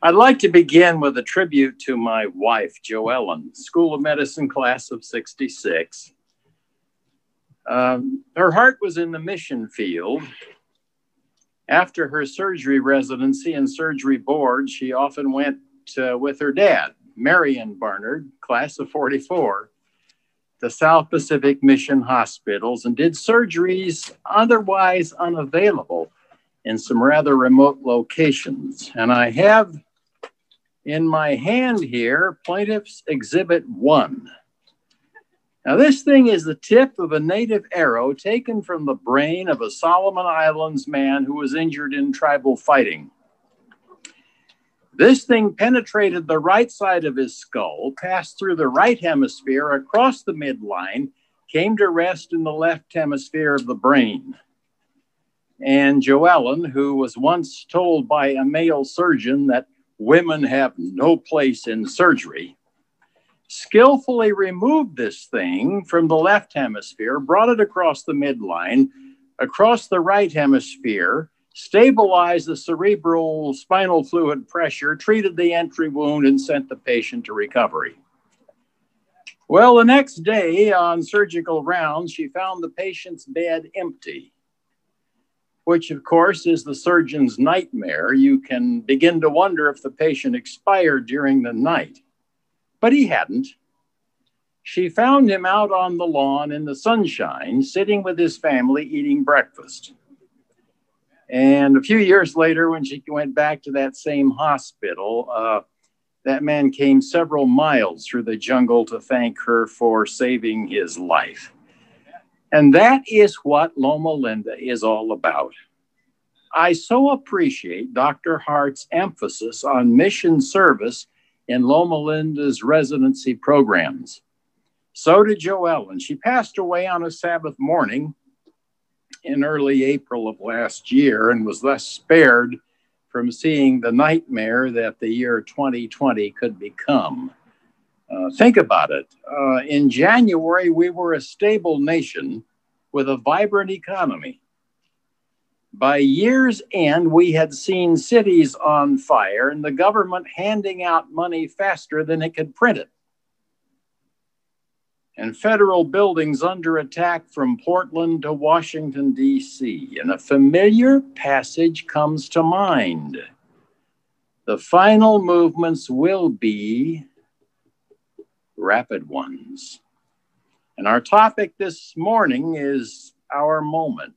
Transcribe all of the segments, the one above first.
I'd like to begin with a tribute to my wife, Joellen, School of Medicine class of 66. Um, her heart was in the mission field. After her surgery residency and surgery board, she often went uh, with her dad, Marion Barnard, class of 44, to South Pacific Mission hospitals and did surgeries otherwise unavailable in some rather remote locations. And I have in my hand here Plaintiff's Exhibit 1. Now, this thing is the tip of a native arrow taken from the brain of a Solomon Islands man who was injured in tribal fighting. This thing penetrated the right side of his skull, passed through the right hemisphere across the midline, came to rest in the left hemisphere of the brain. And Joellen, who was once told by a male surgeon that women have no place in surgery, skillfully removed this thing from the left hemisphere, brought it across the midline, across the right hemisphere, stabilized the cerebral spinal fluid pressure, treated the entry wound, and sent the patient to recovery. Well, the next day on surgical rounds, she found the patient's bed empty, which, of course, is the surgeon's nightmare. You can begin to wonder if the patient expired during the night but he hadn't. She found him out on the lawn in the sunshine, sitting with his family eating breakfast. And a few years later, when she went back to that same hospital, uh, that man came several miles through the jungle to thank her for saving his life. And that is what Loma Linda is all about. I so appreciate Dr. Hart's emphasis on mission service in Loma Linda's residency programs. So did Joellen. She passed away on a Sabbath morning in early April of last year and was thus spared from seeing the nightmare that the year 2020 could become. Uh, think about it. Uh, in January, we were a stable nation with a vibrant economy. By year's end, we had seen cities on fire and the government handing out money faster than it could print it. And federal buildings under attack from Portland to Washington, D.C. And a familiar passage comes to mind. The final movements will be rapid ones. And our topic this morning is our moment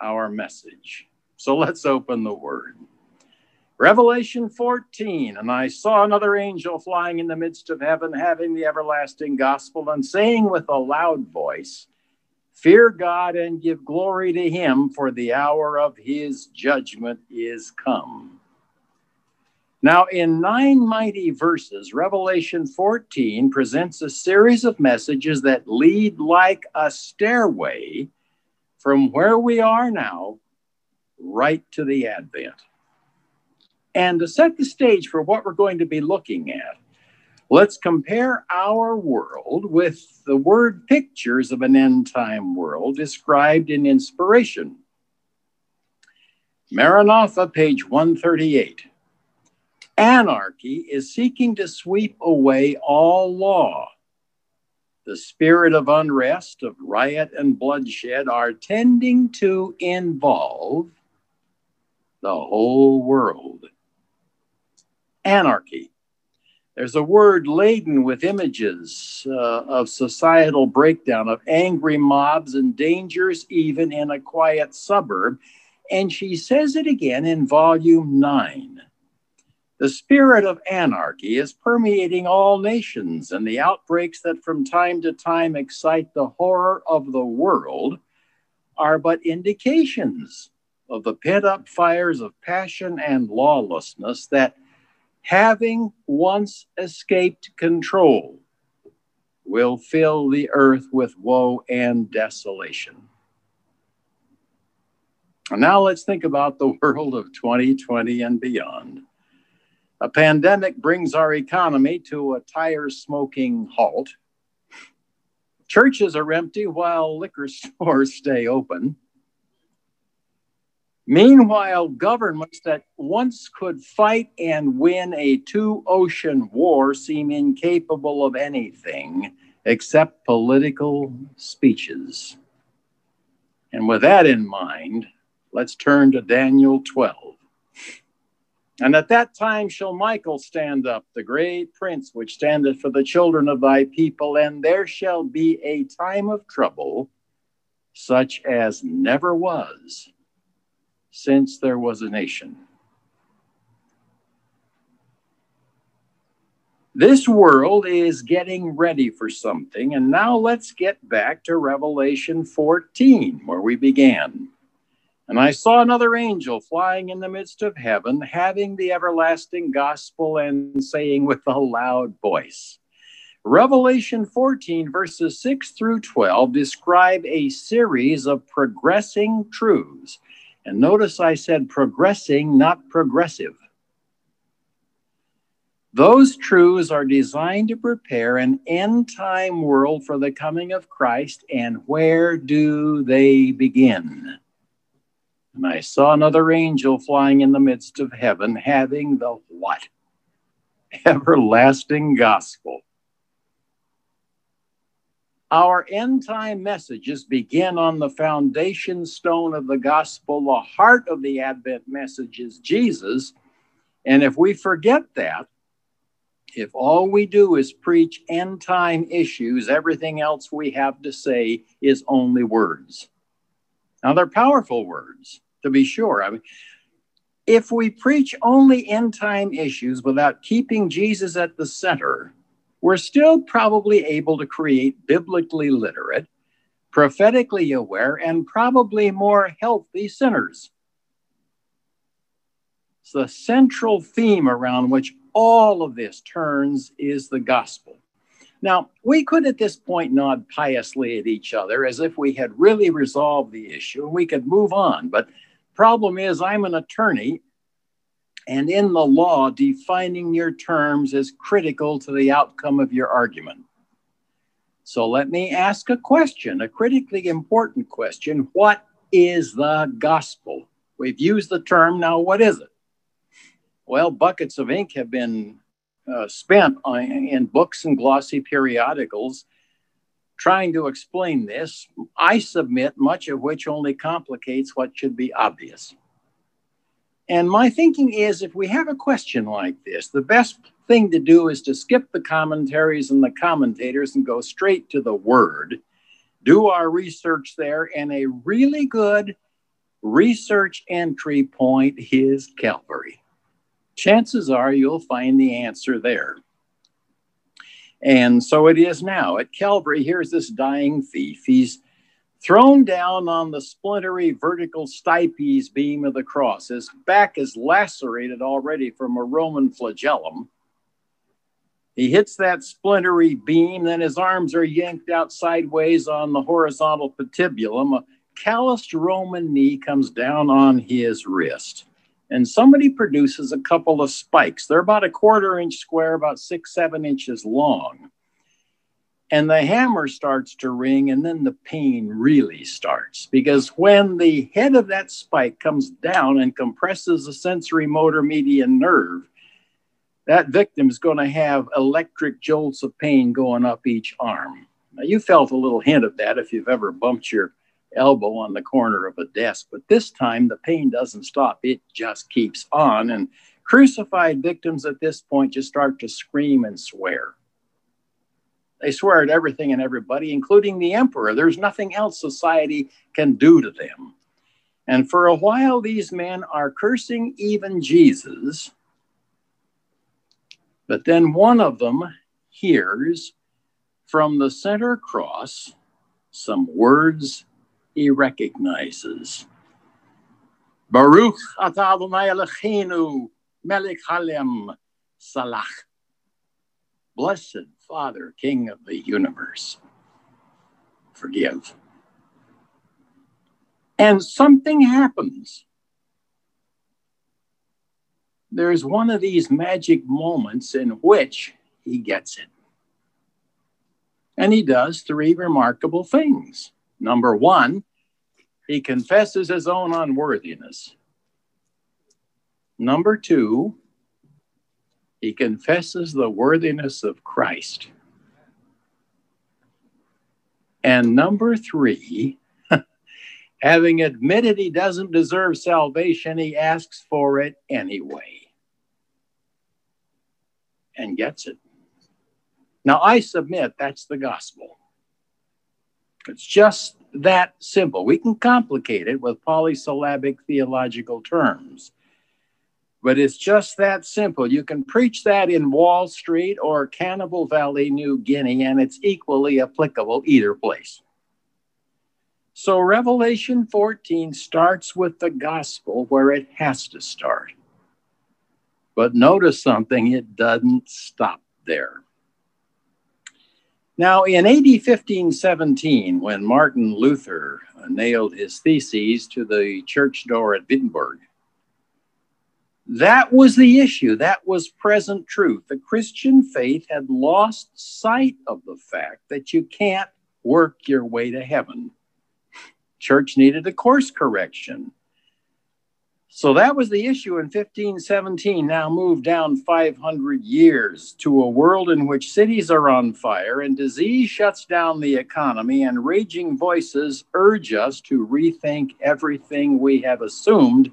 our message. So let's open the word. Revelation 14, and I saw another angel flying in the midst of heaven, having the everlasting gospel, and saying with a loud voice, Fear God and give glory to him, for the hour of his judgment is come. Now, in nine mighty verses, Revelation 14 presents a series of messages that lead like a stairway from where we are now right to the Advent. And to set the stage for what we're going to be looking at, let's compare our world with the word pictures of an end time world described in inspiration. Maranatha, page 138. Anarchy is seeking to sweep away all law the spirit of unrest, of riot and bloodshed are tending to involve the whole world. Anarchy. There's a word laden with images uh, of societal breakdown, of angry mobs and dangers, even in a quiet suburb. And she says it again in volume nine. The spirit of anarchy is permeating all nations, and the outbreaks that from time to time excite the horror of the world are but indications of the pent up fires of passion and lawlessness that, having once escaped control, will fill the earth with woe and desolation. And now let's think about the world of 2020 and beyond. A pandemic brings our economy to a tire smoking halt. Churches are empty while liquor stores stay open. Meanwhile, governments that once could fight and win a two ocean war seem incapable of anything except political speeches. And with that in mind, let's turn to Daniel 12. And at that time shall Michael stand up, the great prince which standeth for the children of thy people, and there shall be a time of trouble such as never was since there was a nation. This world is getting ready for something, and now let's get back to Revelation 14, where we began. And I saw another angel flying in the midst of heaven, having the everlasting gospel and saying with a loud voice, Revelation 14, verses 6 through 12, describe a series of progressing truths. And notice I said progressing, not progressive. Those truths are designed to prepare an end time world for the coming of Christ. And where do they begin? And I saw another angel flying in the midst of heaven, having the what? Everlasting gospel our end time messages begin on the foundation stone of the gospel. The heart of the Advent message is Jesus. And if we forget that, if all we do is preach end time issues, everything else we have to say is only words. Now, they're powerful words, to be sure. I mean, if we preach only end time issues without keeping Jesus at the center, we're still probably able to create biblically literate, prophetically aware, and probably more healthy sinners. The central theme around which all of this turns is the gospel. Now, we could at this point nod piously at each other as if we had really resolved the issue and we could move on. But problem is, I'm an attorney and in the law, defining your terms is critical to the outcome of your argument. So let me ask a question, a critically important question. What is the gospel? We've used the term, now what is it? Well, buckets of ink have been uh, spent on, in books and glossy periodicals trying to explain this. I submit much of which only complicates what should be obvious. And my thinking is if we have a question like this, the best thing to do is to skip the commentaries and the commentators and go straight to the word, do our research there, and a really good research entry point is Calvary. Chances are you'll find the answer there. And so it is now. At Calvary, here's this dying thief. He's thrown down on the splintery vertical stipes beam of the cross. His back is lacerated already from a Roman flagellum. He hits that splintery beam, then his arms are yanked out sideways on the horizontal patibulum. A calloused Roman knee comes down on his wrist. And somebody produces a couple of spikes. They're about a quarter inch square, about six, seven inches long. And the hammer starts to ring and then the pain really starts. Because when the head of that spike comes down and compresses the sensory motor median nerve that victim is going to have electric jolts of pain going up each arm. Now you felt a little hint of that if you've ever bumped your elbow on the corner of a desk but this time the pain doesn't stop it just keeps on and crucified victims at this point just start to scream and swear they swear at everything and everybody, including the emperor. There's nothing else society can do to them. And for a while, these men are cursing even Jesus. But then one of them hears from the center cross some words he recognizes. Baruch atah Adonai Eloheinu melech salach. Blessed Father, King of the universe, forgive. And something happens. There's one of these magic moments in which he gets it. And he does three remarkable things. Number one, he confesses his own unworthiness. Number two, he confesses the worthiness of Christ. And number three, having admitted he doesn't deserve salvation, he asks for it anyway and gets it. Now, I submit that's the gospel. It's just that simple. We can complicate it with polysyllabic theological terms, but it's just that simple. You can preach that in Wall Street or Cannibal Valley, New Guinea, and it's equally applicable either place. So, Revelation 14 starts with the gospel where it has to start. But notice something, it doesn't stop there. Now, in AD 1517, when Martin Luther nailed his theses to the church door at Wittenberg, that was the issue. That was present truth. The Christian faith had lost sight of the fact that you can't work your way to heaven. Church needed a course correction. So that was the issue in 1517. Now moved down 500 years to a world in which cities are on fire and disease shuts down the economy, and raging voices urge us to rethink everything we have assumed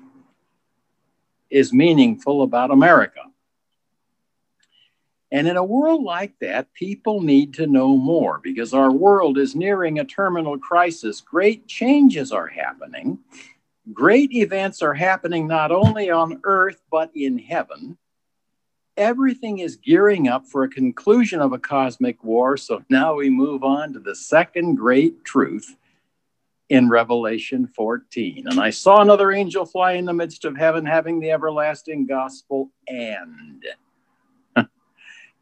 is meaningful about America. And in a world like that, people need to know more because our world is nearing a terminal crisis. Great changes are happening Great events are happening not only on earth, but in heaven. Everything is gearing up for a conclusion of a cosmic war. So now we move on to the second great truth in Revelation 14. And I saw another angel fly in the midst of heaven, having the everlasting gospel and,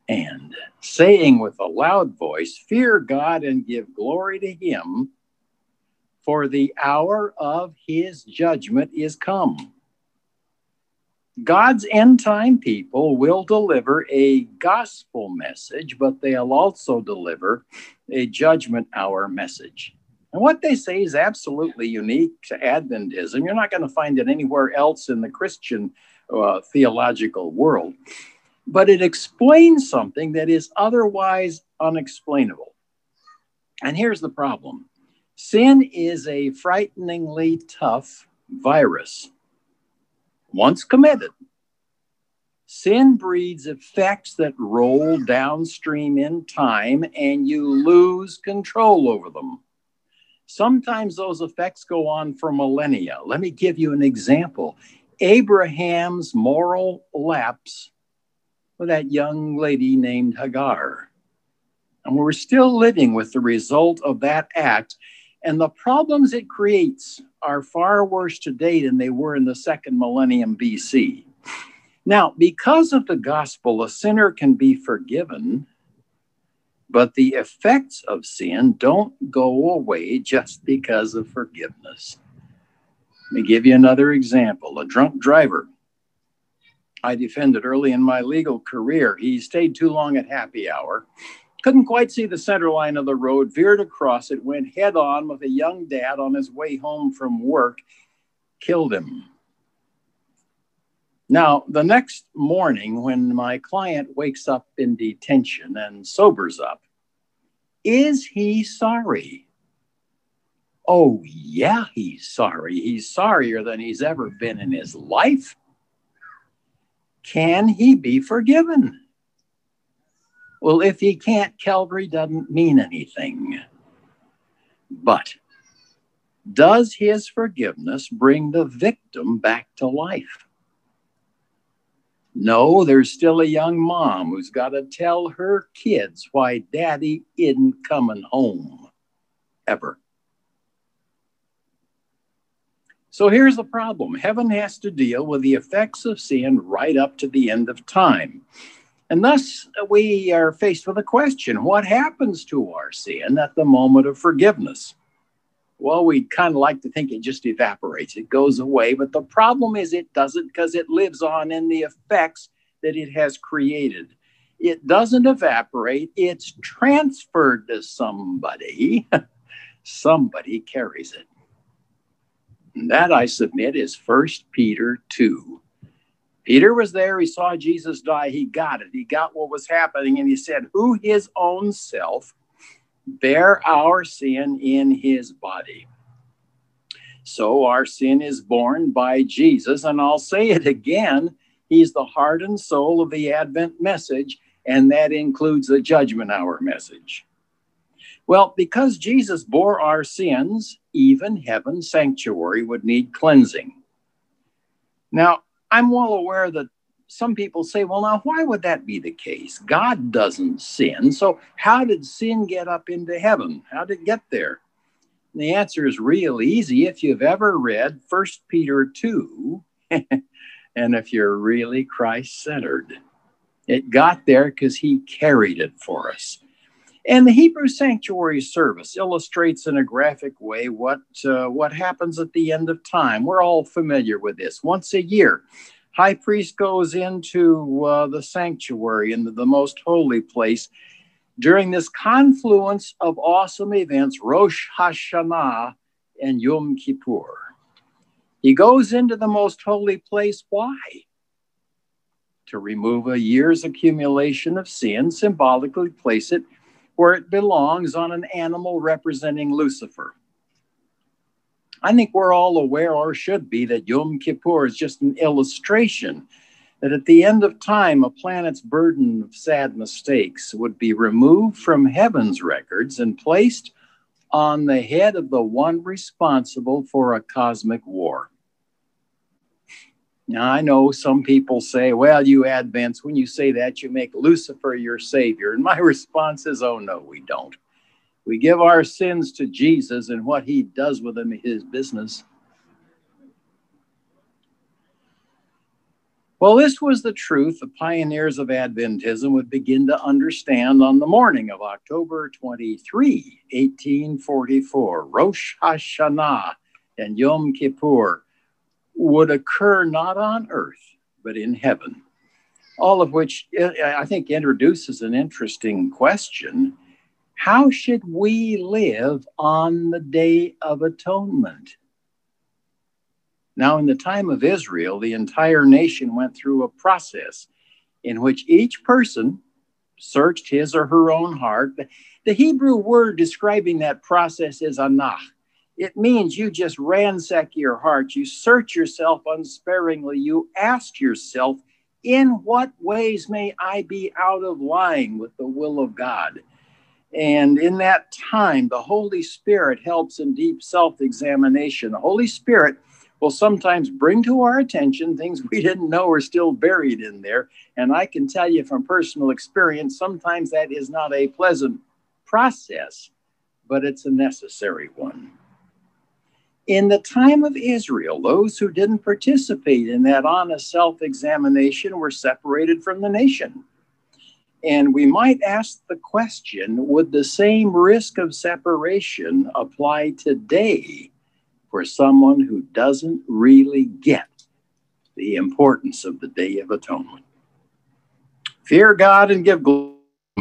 and saying with a loud voice, Fear God and give glory to him for the hour of his judgment is come. God's end time people will deliver a gospel message, but they'll also deliver a judgment hour message. And what they say is absolutely unique to Adventism. You're not going to find it anywhere else in the Christian uh, theological world, but it explains something that is otherwise unexplainable. And here's the problem Sin is a frighteningly tough virus. Once committed, sin breeds effects that roll downstream in time and you lose control over them. Sometimes those effects go on for millennia. Let me give you an example. Abraham's moral lapse with that young lady named Hagar. And we're still living with the result of that act and the problems it creates are far worse today than they were in the second millennium BC. Now, because of the gospel, a sinner can be forgiven, but the effects of sin don't go away just because of forgiveness. Let me give you another example a drunk driver. I defended early in my legal career. He stayed too long at happy hour couldn't quite see the center line of the road, veered across it, went head on with a young dad on his way home from work, killed him. Now, the next morning, when my client wakes up in detention and sobers up, is he sorry? Oh, yeah, he's sorry. He's sorrier than he's ever been in his life. Can he be forgiven? Well, if he can't, Calvary doesn't mean anything. But does his forgiveness bring the victim back to life? No, there's still a young mom who's got to tell her kids why daddy isn't coming home ever. So here's the problem heaven has to deal with the effects of sin right up to the end of time. And thus, we are faced with a question what happens to our sin at the moment of forgiveness? Well, we kind of like to think it just evaporates, it goes away. But the problem is, it doesn't because it lives on in the effects that it has created. It doesn't evaporate, it's transferred to somebody. somebody carries it. And that, I submit, is First Peter 2 Peter was there. He saw Jesus die. He got it. He got what was happening. And he said, Who his own self bear our sin in his body. So our sin is borne by Jesus. And I'll say it again He's the heart and soul of the Advent message, and that includes the judgment hour message. Well, because Jesus bore our sins, even heaven's sanctuary would need cleansing. Now, I'm well aware that some people say, well, now, why would that be the case? God doesn't sin. So, how did sin get up into heaven? How did it get there? And the answer is real easy. If you've ever read 1 Peter 2, and if you're really Christ centered, it got there because he carried it for us. And the Hebrew sanctuary service illustrates in a graphic way what, uh, what happens at the end of time. We're all familiar with this. Once a year, high priest goes into uh, the sanctuary, into the most holy place, during this confluence of awesome events, Rosh Hashanah and Yom Kippur. He goes into the most holy place. Why? To remove a year's accumulation of sin, symbolically place it where it belongs on an animal representing Lucifer. I think we're all aware, or should be, that Yom Kippur is just an illustration that at the end of time, a planet's burden of sad mistakes would be removed from heaven's records and placed on the head of the one responsible for a cosmic war. Now, I know some people say, well, you Advents, when you say that, you make Lucifer your savior. And my response is, oh, no, we don't. We give our sins to Jesus, and what he does with them is his business. Well, this was the truth the pioneers of Adventism would begin to understand on the morning of October 23, 1844. Rosh Hashanah and Yom Kippur would occur not on earth, but in heaven. All of which I think introduces an interesting question. How should we live on the Day of Atonement? Now, in the time of Israel, the entire nation went through a process in which each person searched his or her own heart. The Hebrew word describing that process is anach. It means you just ransack your heart. You search yourself unsparingly. You ask yourself, in what ways may I be out of line with the will of God? And in that time, the Holy Spirit helps in deep self examination. The Holy Spirit will sometimes bring to our attention things we didn't know are still buried in there. And I can tell you from personal experience, sometimes that is not a pleasant process, but it's a necessary one. In the time of Israel, those who didn't participate in that honest self examination were separated from the nation. And we might ask the question would the same risk of separation apply today for someone who doesn't really get the importance of the Day of Atonement? Fear God and give glory,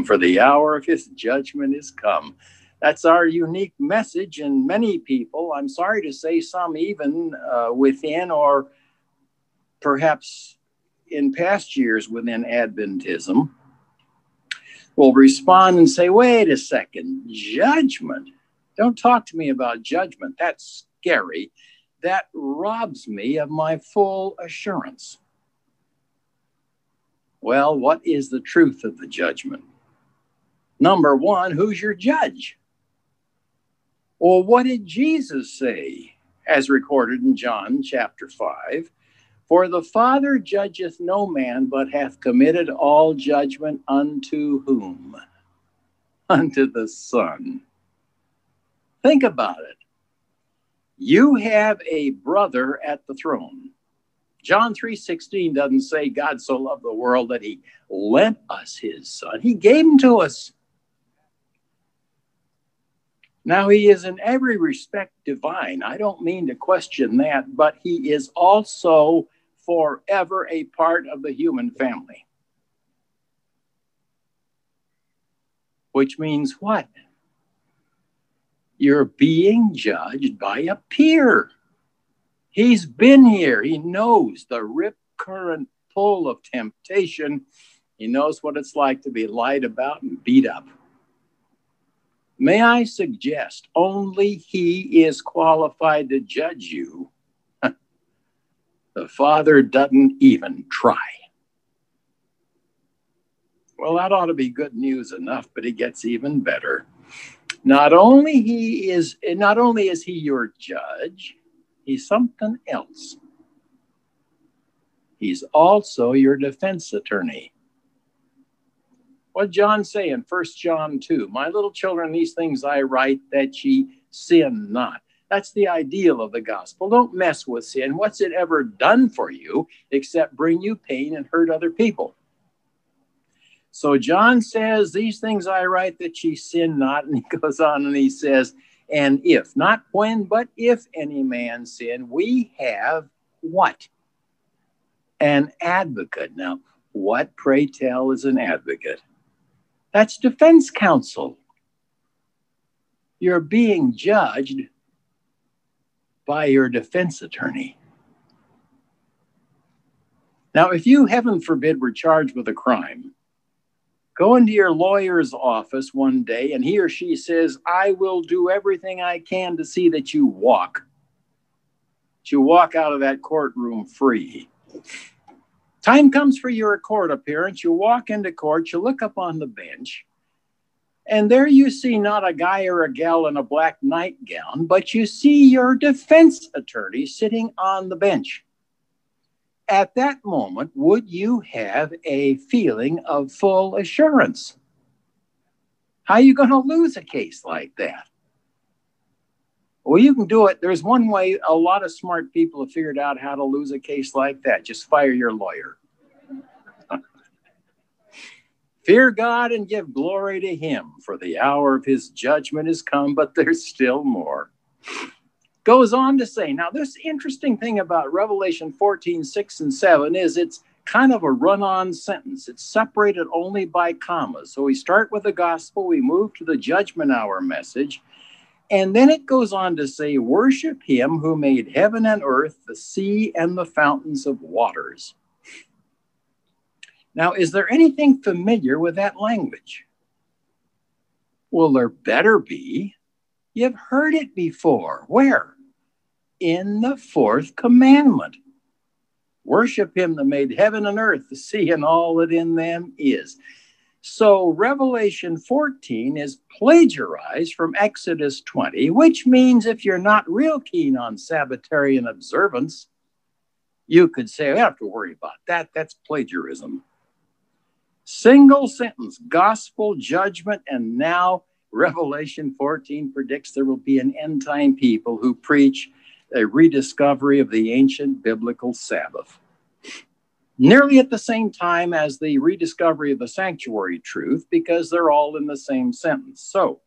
for the hour of his judgment is come that's our unique message. And many people, I'm sorry to say, some even uh, within or perhaps in past years within Adventism, will respond and say, wait a second, judgment. Don't talk to me about judgment. That's scary. That robs me of my full assurance. Well, what is the truth of the judgment? Number one, who's your judge? Well, what did Jesus say, as recorded in John chapter 5? For the Father judgeth no man, but hath committed all judgment unto whom? Unto the Son. Think about it. You have a brother at the throne. John 3:16 doesn't say God so loved the world that he lent us his son. He gave him to us. Now, he is in every respect divine. I don't mean to question that, but he is also forever a part of the human family. Which means what? You're being judged by a peer. He's been here, he knows the rip current pull of temptation. He knows what it's like to be lied about and beat up. May I suggest only he is qualified to judge you? the Father doesn't even try. Well, that ought to be good news enough, but it gets even better. Not only he is not only is he your judge, he's something else. He's also your defense attorney. What John say in 1 John 2? My little children, these things I write that ye sin not. That's the ideal of the gospel. Don't mess with sin. What's it ever done for you except bring you pain and hurt other people? So John says, These things I write that ye sin not. And he goes on and he says, And if, not when, but if any man sin, we have what? An advocate. Now, what, pray tell, is an advocate? That's defense counsel. You're being judged by your defense attorney. Now, if you, heaven forbid, were charged with a crime, Go into your lawyer's office one day and he or she says, I will do everything I can to see that you walk. That you walk out of that courtroom free. Time comes for your court appearance. You walk into court, you look up on the bench, and there you see not a guy or a gal in a black nightgown, but you see your defense attorney sitting on the bench at that moment, would you have a feeling of full assurance? How are you going to lose a case like that? Well, you can do it. There's one way a lot of smart people have figured out how to lose a case like that. Just fire your lawyer. Fear God and give glory to Him, for the hour of His judgment is come, but there's still more goes on to say, now, this interesting thing about Revelation 14, 6 and 7 is it's kind of a run on sentence. It's separated only by commas. So we start with the gospel, we move to the judgment hour message, and then it goes on to say, Worship him who made heaven and earth, the sea, and the fountains of waters. Now, is there anything familiar with that language? Well, there better be. You've heard it before. Where? in the fourth commandment. Worship him that made heaven and earth, the sea, and all that in them is. So Revelation 14 is plagiarized from Exodus 20, which means if you're not real keen on Sabbatarian observance, you could say, I have to worry about that. That's plagiarism. Single sentence, gospel, judgment, and now Revelation 14 predicts there will be an end time people who preach a rediscovery of the ancient biblical Sabbath. Nearly at the same time as the rediscovery of the sanctuary truth, because they're all in the same sentence. So,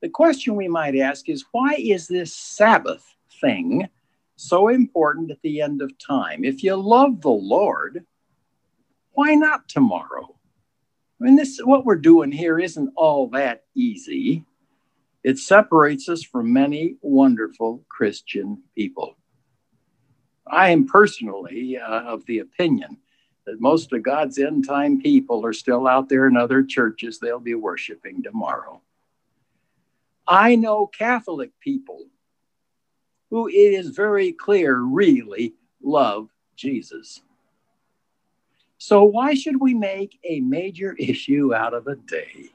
the question we might ask is why is this Sabbath thing so important at the end of time? If you love the Lord, why not tomorrow? I mean, this what we're doing here isn't all that easy. It separates us from many wonderful Christian people. I am personally uh, of the opinion that most of God's end time people are still out there in other churches they'll be worshiping tomorrow. I know Catholic people who it is very clear really love Jesus. So, why should we make a major issue out of a day?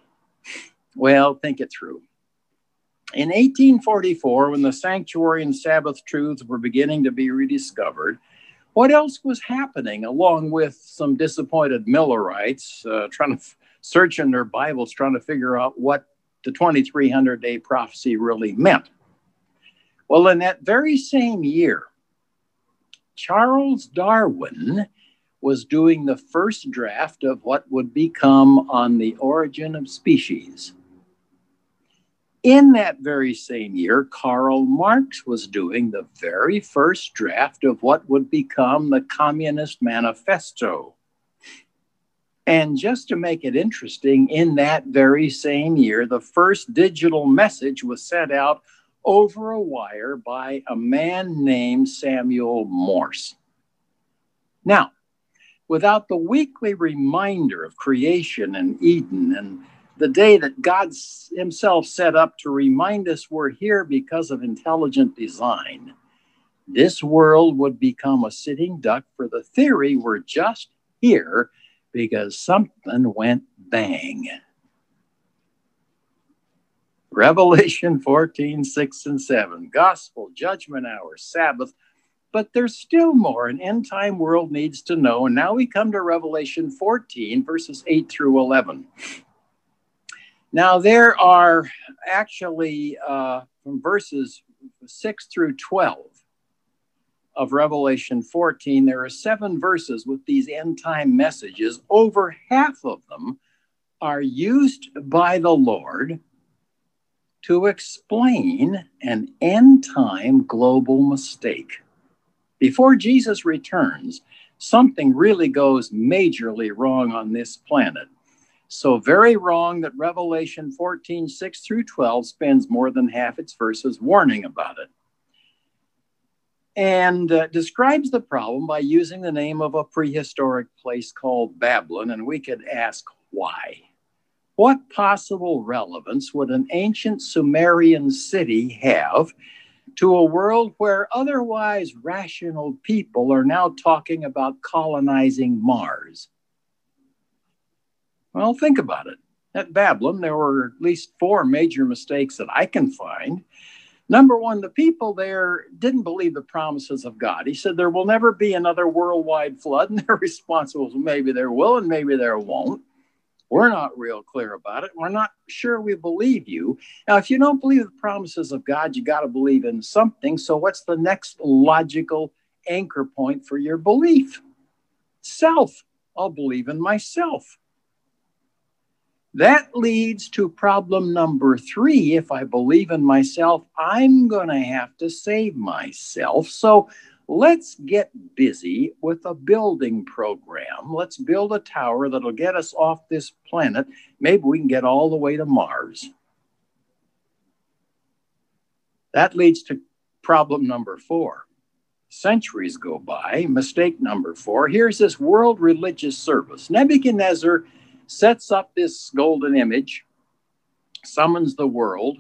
Well, think it through. In 1844, when the sanctuary and Sabbath truths were beginning to be rediscovered, what else was happening along with some disappointed Millerites uh, trying to search in their Bibles, trying to figure out what the 2300 day prophecy really meant? Well, in that very same year, Charles Darwin was doing the first draft of what would become On the Origin of Species. In that very same year, Karl Marx was doing the very first draft of what would become the Communist Manifesto. And just to make it interesting, in that very same year, the first digital message was sent out over a wire by a man named Samuel Morse. Now, without the weekly reminder of creation and Eden and the day that God Himself set up to remind us we're here because of intelligent design, this world would become a sitting duck for the theory we're just here because something went bang. Revelation 14, 6 and 7, gospel, judgment hour, Sabbath. But there's still more an end time world needs to know. And now we come to Revelation 14, verses 8 through 11. Now, there are actually uh, from verses 6 through 12 of Revelation 14, there are seven verses with these end time messages. Over half of them are used by the Lord to explain an end time global mistake. Before Jesus returns, something really goes majorly wrong on this planet. So, very wrong that Revelation 14, 6 through 12 spends more than half its verses warning about it. And uh, describes the problem by using the name of a prehistoric place called Babylon. And we could ask why. What possible relevance would an ancient Sumerian city have to a world where otherwise rational people are now talking about colonizing Mars? Well, think about it. At Babylon, there were at least four major mistakes that I can find. Number one, the people there didn't believe the promises of God. He said there will never be another worldwide flood, and their response was maybe there will and maybe there won't. We're not real clear about it. We're not sure we believe you. Now, if you don't believe the promises of God, you got to believe in something. So, what's the next logical anchor point for your belief? Self. I'll believe in myself. That leads to problem number three. If I believe in myself, I'm going to have to save myself. So let's get busy with a building program. Let's build a tower that'll get us off this planet. Maybe we can get all the way to Mars. That leads to problem number four. Centuries go by. Mistake number four. Here's this world religious service. Nebuchadnezzar sets up this golden image, summons the world.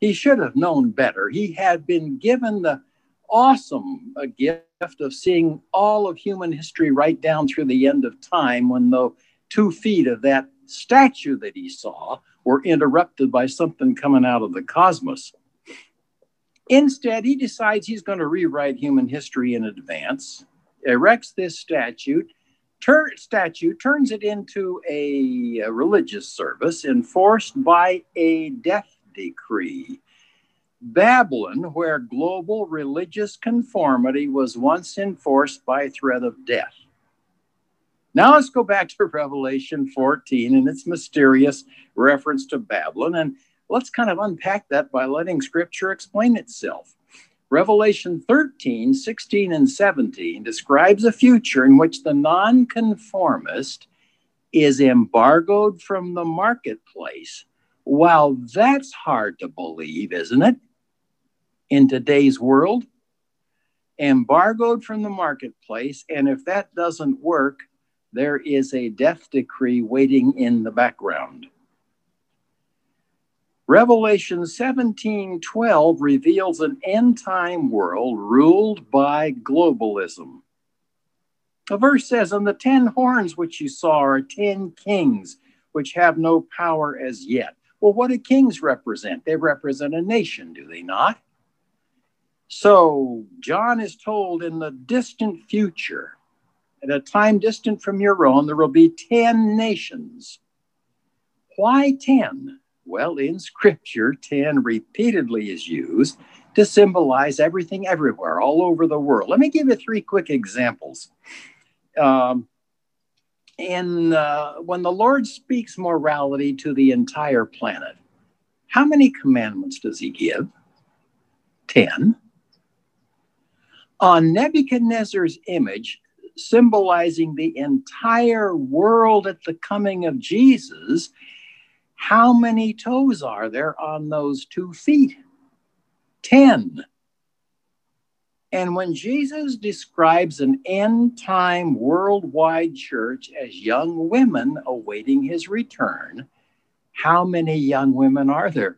He should have known better. He had been given the awesome uh, gift of seeing all of human history right down through the end of time when the two feet of that statue that he saw were interrupted by something coming out of the cosmos. Instead, he decides he's going to rewrite human history in advance, erects this statue, tur- statue, turns it into a, a religious service enforced by a death decree. Babylon, where global religious conformity was once enforced by threat of death. Now let's go back to Revelation 14 and its mysterious reference to Babylon, and let's kind of unpack that by letting Scripture explain itself. Revelation 13, 16, and 17 describes a future in which the nonconformist is embargoed from the marketplace. While that's hard to believe, isn't it? in today's world, embargoed from the marketplace. And if that doesn't work, there is a death decree waiting in the background. Revelation 17 12 reveals an end time world ruled by globalism. The verse says, And the ten horns which you saw are ten kings which have no power as yet. Well, what do kings represent? They represent a nation, do they not? So John is told in the distant future, at a time distant from your own, there will be 10 nations. Why 10? Well, in scripture, 10 repeatedly is used to symbolize everything everywhere, all over the world. Let me give you three quick examples. Um, in uh, when the Lord speaks morality to the entire planet, how many commandments does he give? 10 on Nebuchadnezzar's image, symbolizing the entire world at the coming of Jesus, how many toes are there on those two feet? Ten. And when Jesus describes an end time worldwide church as young women awaiting his return, how many young women are there?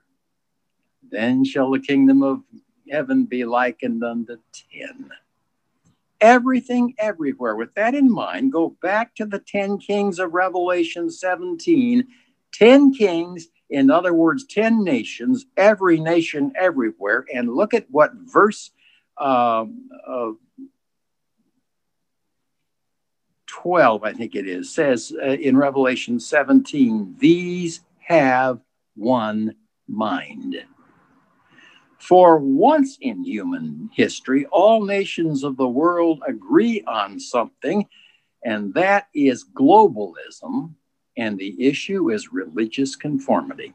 Then shall the kingdom of heaven be likened unto ten. Everything, everywhere. With that in mind, go back to the 10 kings of Revelation 17. 10 kings, in other words, 10 nations, every nation everywhere. And look at what verse um, uh, 12, I think it is, says uh, in Revelation 17, these have one mind. For once in human history, all nations of the world agree on something, and that is globalism, and the issue is religious conformity.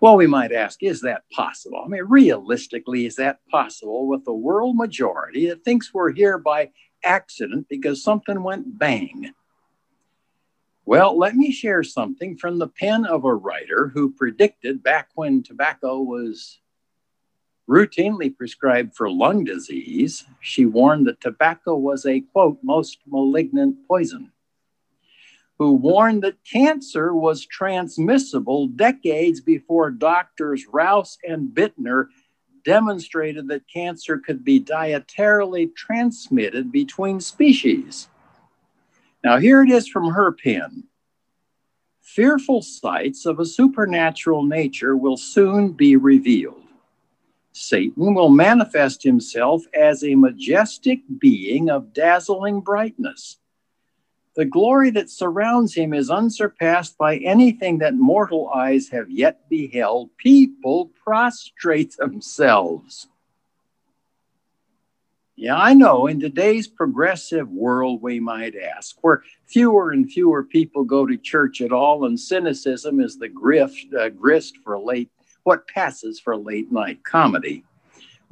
Well, we might ask, is that possible? I mean, realistically, is that possible with the world majority that thinks we're here by accident because something went bang? Well, let me share something from the pen of a writer who predicted back when tobacco was routinely prescribed for lung disease, she warned that tobacco was a quote, most malignant poison who warned that cancer was transmissible decades before doctors Rous and Bittner demonstrated that cancer could be dietarily transmitted between species. Now, here it is from her pen. Fearful sights of a supernatural nature will soon be revealed. Satan will manifest himself as a majestic being of dazzling brightness the glory that surrounds him is unsurpassed by anything that mortal eyes have yet beheld. People prostrate themselves. Yeah, I know in today's progressive world, we might ask, where fewer and fewer people go to church at all, and cynicism is the grift, uh, grist for late, what passes for late night comedy.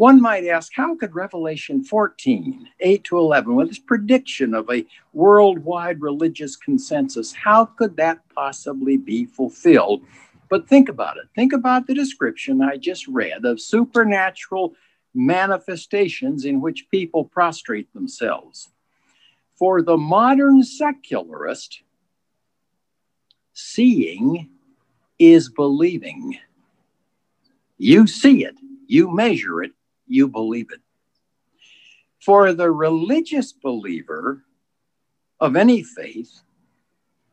One might ask, how could Revelation 14, 8 to 11, with its prediction of a worldwide religious consensus, how could that possibly be fulfilled? But think about it. Think about the description I just read of supernatural manifestations in which people prostrate themselves. For the modern secularist, seeing is believing. You see it, you measure it, you believe it. For the religious believer of any faith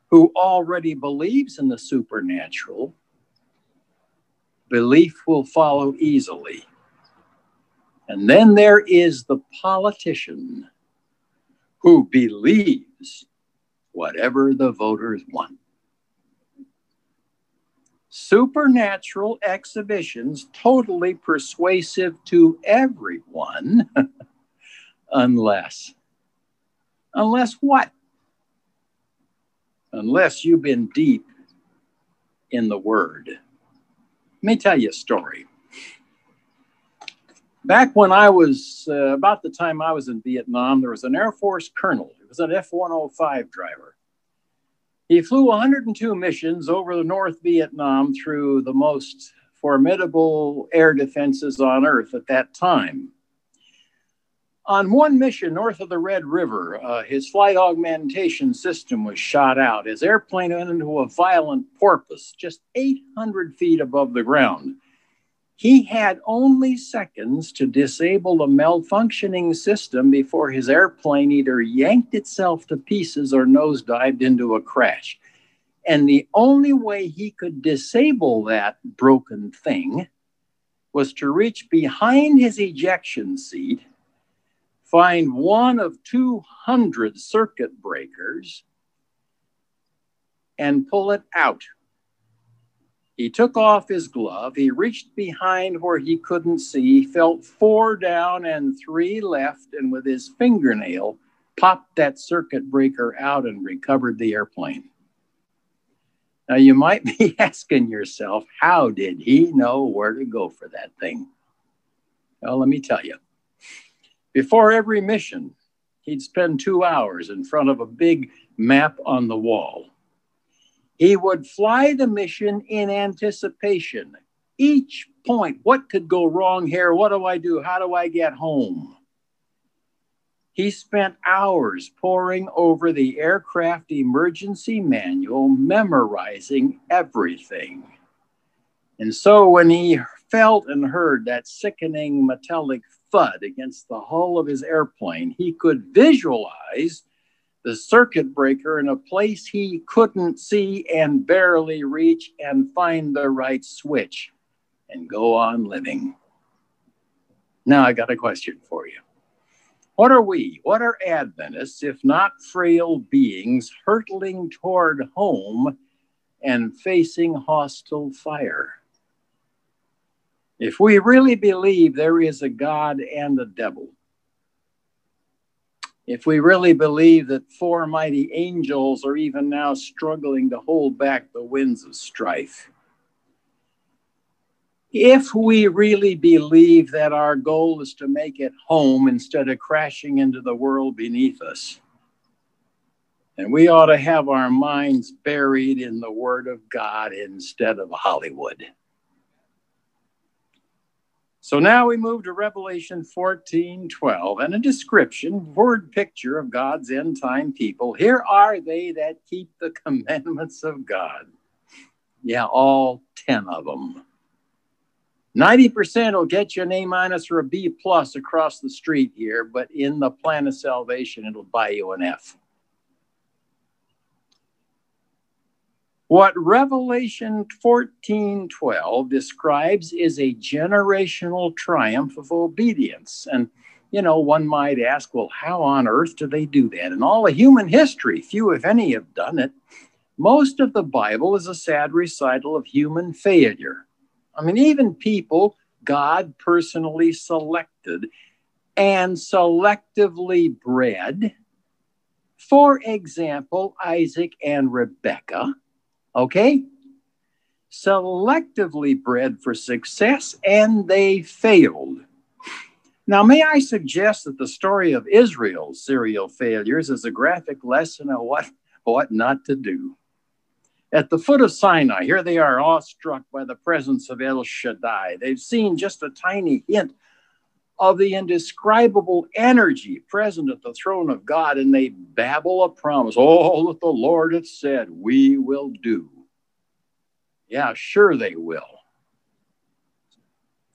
who already believes in the supernatural, belief will follow easily. And then there is the politician who believes whatever the voters want supernatural exhibitions totally persuasive to everyone unless unless what? Unless you've been deep in the word. Let me tell you a story. Back when i was uh, about the time i was in vietnam there was an air force colonel. He was an f-105 driver he flew 102 missions over North Vietnam through the most formidable air defenses on Earth at that time. On one mission north of the Red River, uh, his flight augmentation system was shot out. His airplane went into a violent porpoise just 800 feet above the ground. He had only seconds to disable the malfunctioning system before his airplane either yanked itself to pieces or nosedived into a crash. And the only way he could disable that broken thing was to reach behind his ejection seat, find one of 200 circuit breakers, and pull it out. He took off his glove. He reached behind where he couldn't see, felt four down and three left, and with his fingernail popped that circuit breaker out and recovered the airplane. Now, you might be asking yourself, how did he know where to go for that thing? Well, let me tell you. Before every mission, he'd spend two hours in front of a big map on the wall he would fly the mission in anticipation, each point. What could go wrong here? What do I do? How do I get home? He spent hours poring over the aircraft emergency manual, memorizing everything. And so when he felt and heard that sickening metallic thud against the hull of his airplane, he could visualize the circuit breaker in a place he couldn't see and barely reach and find the right switch and go on living. Now, I got a question for you. What are we, what are Adventists, if not frail beings hurtling toward home and facing hostile fire? If we really believe there is a God and a devil, if we really believe that four mighty angels are even now struggling to hold back the winds of strife, if we really believe that our goal is to make it home instead of crashing into the world beneath us, and we ought to have our minds buried in the Word of God instead of Hollywood. So now we move to Revelation 14 12 and a description, word picture of God's end time people. Here are they that keep the commandments of God. Yeah, all 10 of them. 90% will get you an A minus or a B plus across the street here, but in the plan of salvation, it'll buy you an F. What Revelation 14 12 describes is a generational triumph of obedience. And, you know, one might ask, well, how on earth do they do that? In all of human history, few, if any, have done it. Most of the Bible is a sad recital of human failure. I mean, even people God personally selected and selectively bred. For example, Isaac and Rebekah okay? Selectively bred for success, and they failed. Now, may I suggest that the story of Israel's serial failures is a graphic lesson of what, what not to do. At the foot of Sinai, here they are awestruck by the presence of El Shaddai. They've seen just a tiny hint of the indescribable energy present at the throne of God, and they babble a promise. All that the Lord hath said, we will do. Yeah, sure they will.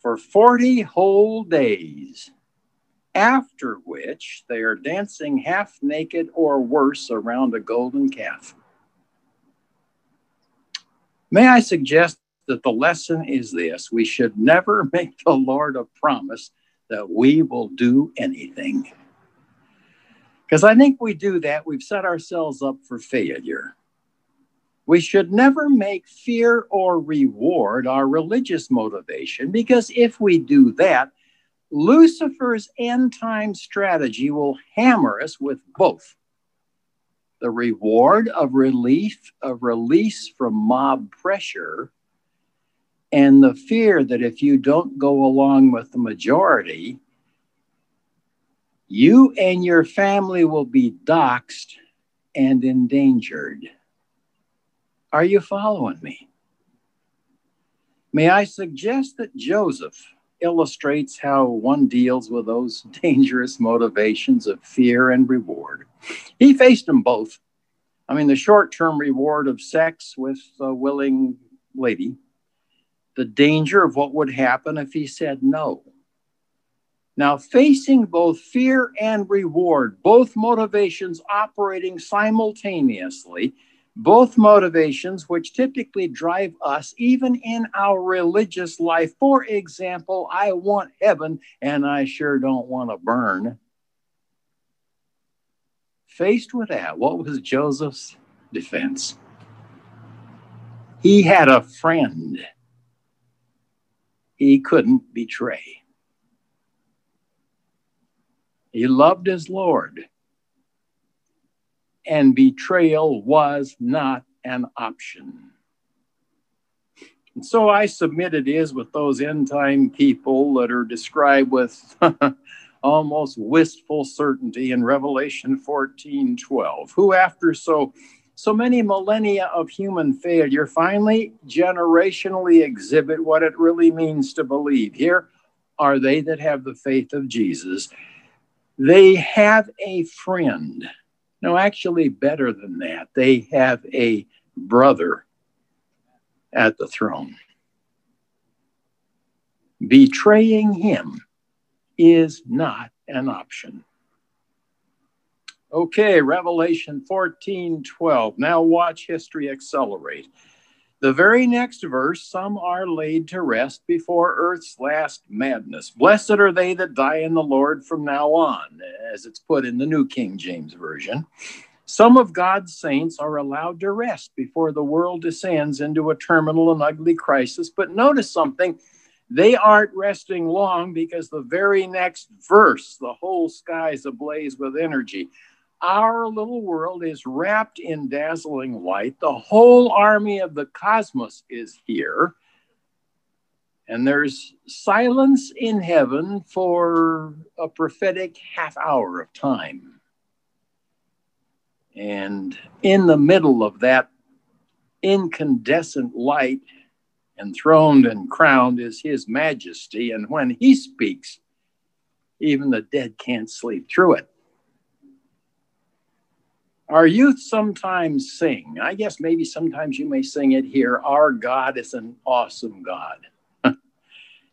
For 40 whole days, after which they are dancing half naked or worse around a golden calf. May I suggest that the lesson is this we should never make the Lord a promise that we will do anything. Because I think we do that, we've set ourselves up for failure. We should never make fear or reward our religious motivation because if we do that, Lucifer's end time strategy will hammer us with both the reward of relief of release from mob pressure and the fear that if you don't go along with the majority, you and your family will be doxxed and endangered. Are you following me? May I suggest that Joseph illustrates how one deals with those dangerous motivations of fear and reward? He faced them both. I mean, the short term reward of sex with a willing lady the danger of what would happen if he said no. Now, facing both fear and reward, both motivations operating simultaneously, both motivations which typically drive us even in our religious life. For example, I want heaven and I sure don't want to burn. Faced with that, what was Joseph's defense? He had a friend he couldn't betray. He loved his Lord, and betrayal was not an option. And so I submit it is with those end time people that are described with almost wistful certainty in Revelation 14 12, who, after so So many millennia of human failure finally generationally exhibit what it really means to believe. Here are they that have the faith of Jesus. They have a friend. No, actually, better than that, they have a brother at the throne. Betraying him is not an option. Okay, Revelation 14 12. Now watch history accelerate. The very next verse, some are laid to rest before earth's last madness. Blessed are they that die in the Lord from now on, as it's put in the New King James Version. Some of God's saints are allowed to rest before the world descends into a terminal and ugly crisis. But notice something they aren't resting long because the very next verse, the whole sky's ablaze with energy. Our little world is wrapped in dazzling light. The whole army of the cosmos is here. And there's silence in heaven for a prophetic half hour of time. And in the middle of that incandescent light, enthroned and crowned is his majesty. And when he speaks, even the dead can't sleep through it. Our youth sometimes sing. I guess maybe sometimes you may sing it here. Our God is an awesome God.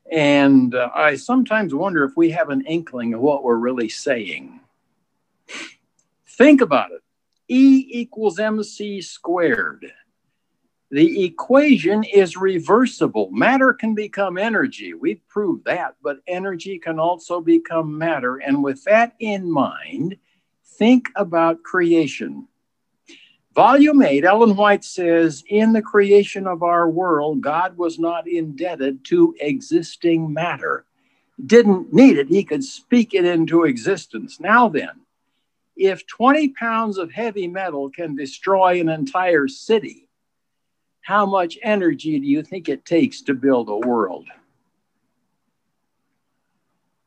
and uh, I sometimes wonder if we have an inkling of what we're really saying. Think about it E equals mc squared. The equation is reversible. Matter can become energy. We've proved that, but energy can also become matter. And with that in mind, think about creation. Volume 8, Ellen White says, In the creation of our world, God was not indebted to existing matter. Didn't need it, he could speak it into existence. Now then, if 20 pounds of heavy metal can destroy an entire city, how much energy do you think it takes to build a world?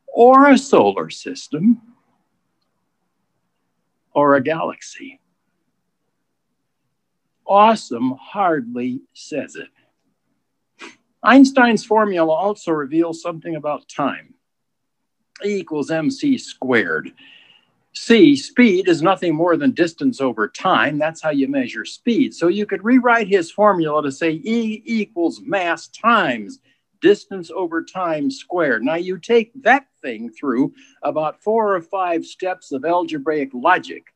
Or a solar system? Or a galaxy. Awesome hardly says it. Einstein's formula also reveals something about time. E equals mc squared. C, speed is nothing more than distance over time. That's how you measure speed. So you could rewrite his formula to say E equals mass times distance over time squared. Now you take that thing through about four or five steps of algebraic logic,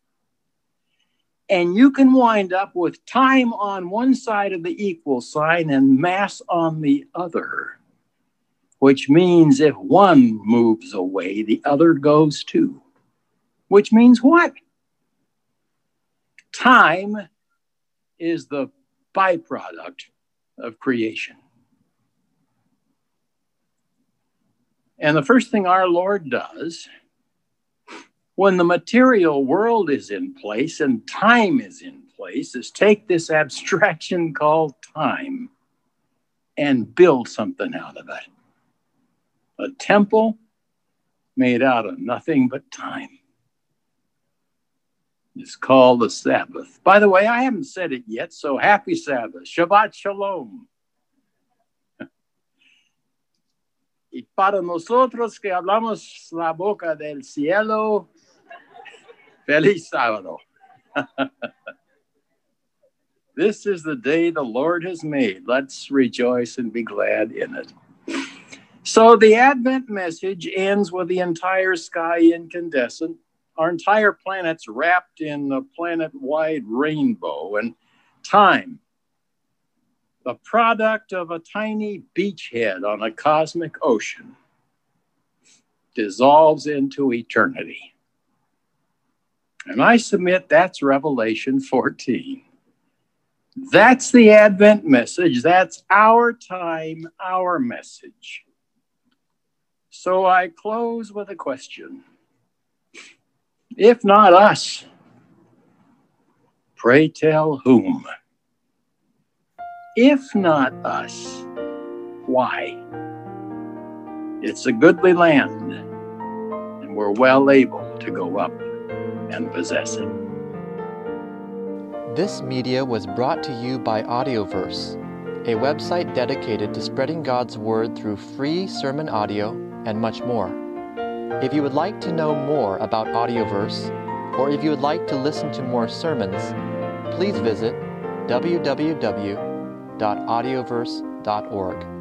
and you can wind up with time on one side of the equal sign and mass on the other, which means if one moves away, the other goes too. Which means what? Time is the byproduct of creation. And the first thing our Lord does when the material world is in place and time is in place is take this abstraction called time and build something out of it. A temple made out of nothing but time. It's called the Sabbath. By the way, I haven't said it yet, so happy Sabbath. Shabbat Shalom. Y para nosotros que hablamos la boca del cielo, feliz sábado. this is the day the Lord has made. Let's rejoice and be glad in it. So the Advent message ends with the entire sky incandescent. Our entire planet's wrapped in a planet wide rainbow, and time the product of a tiny beachhead on a cosmic ocean, dissolves into eternity. And I submit that's Revelation 14. That's the Advent message. That's our time, our message. So I close with a question. If not us, pray tell whom? If not us, why? It's a goodly land, and we're well able to go up and possess it. This media was brought to you by Audioverse, a website dedicated to spreading God's Word through free sermon audio and much more. If you would like to know more about Audioverse, or if you would like to listen to more sermons, please visit www.audioverse.org.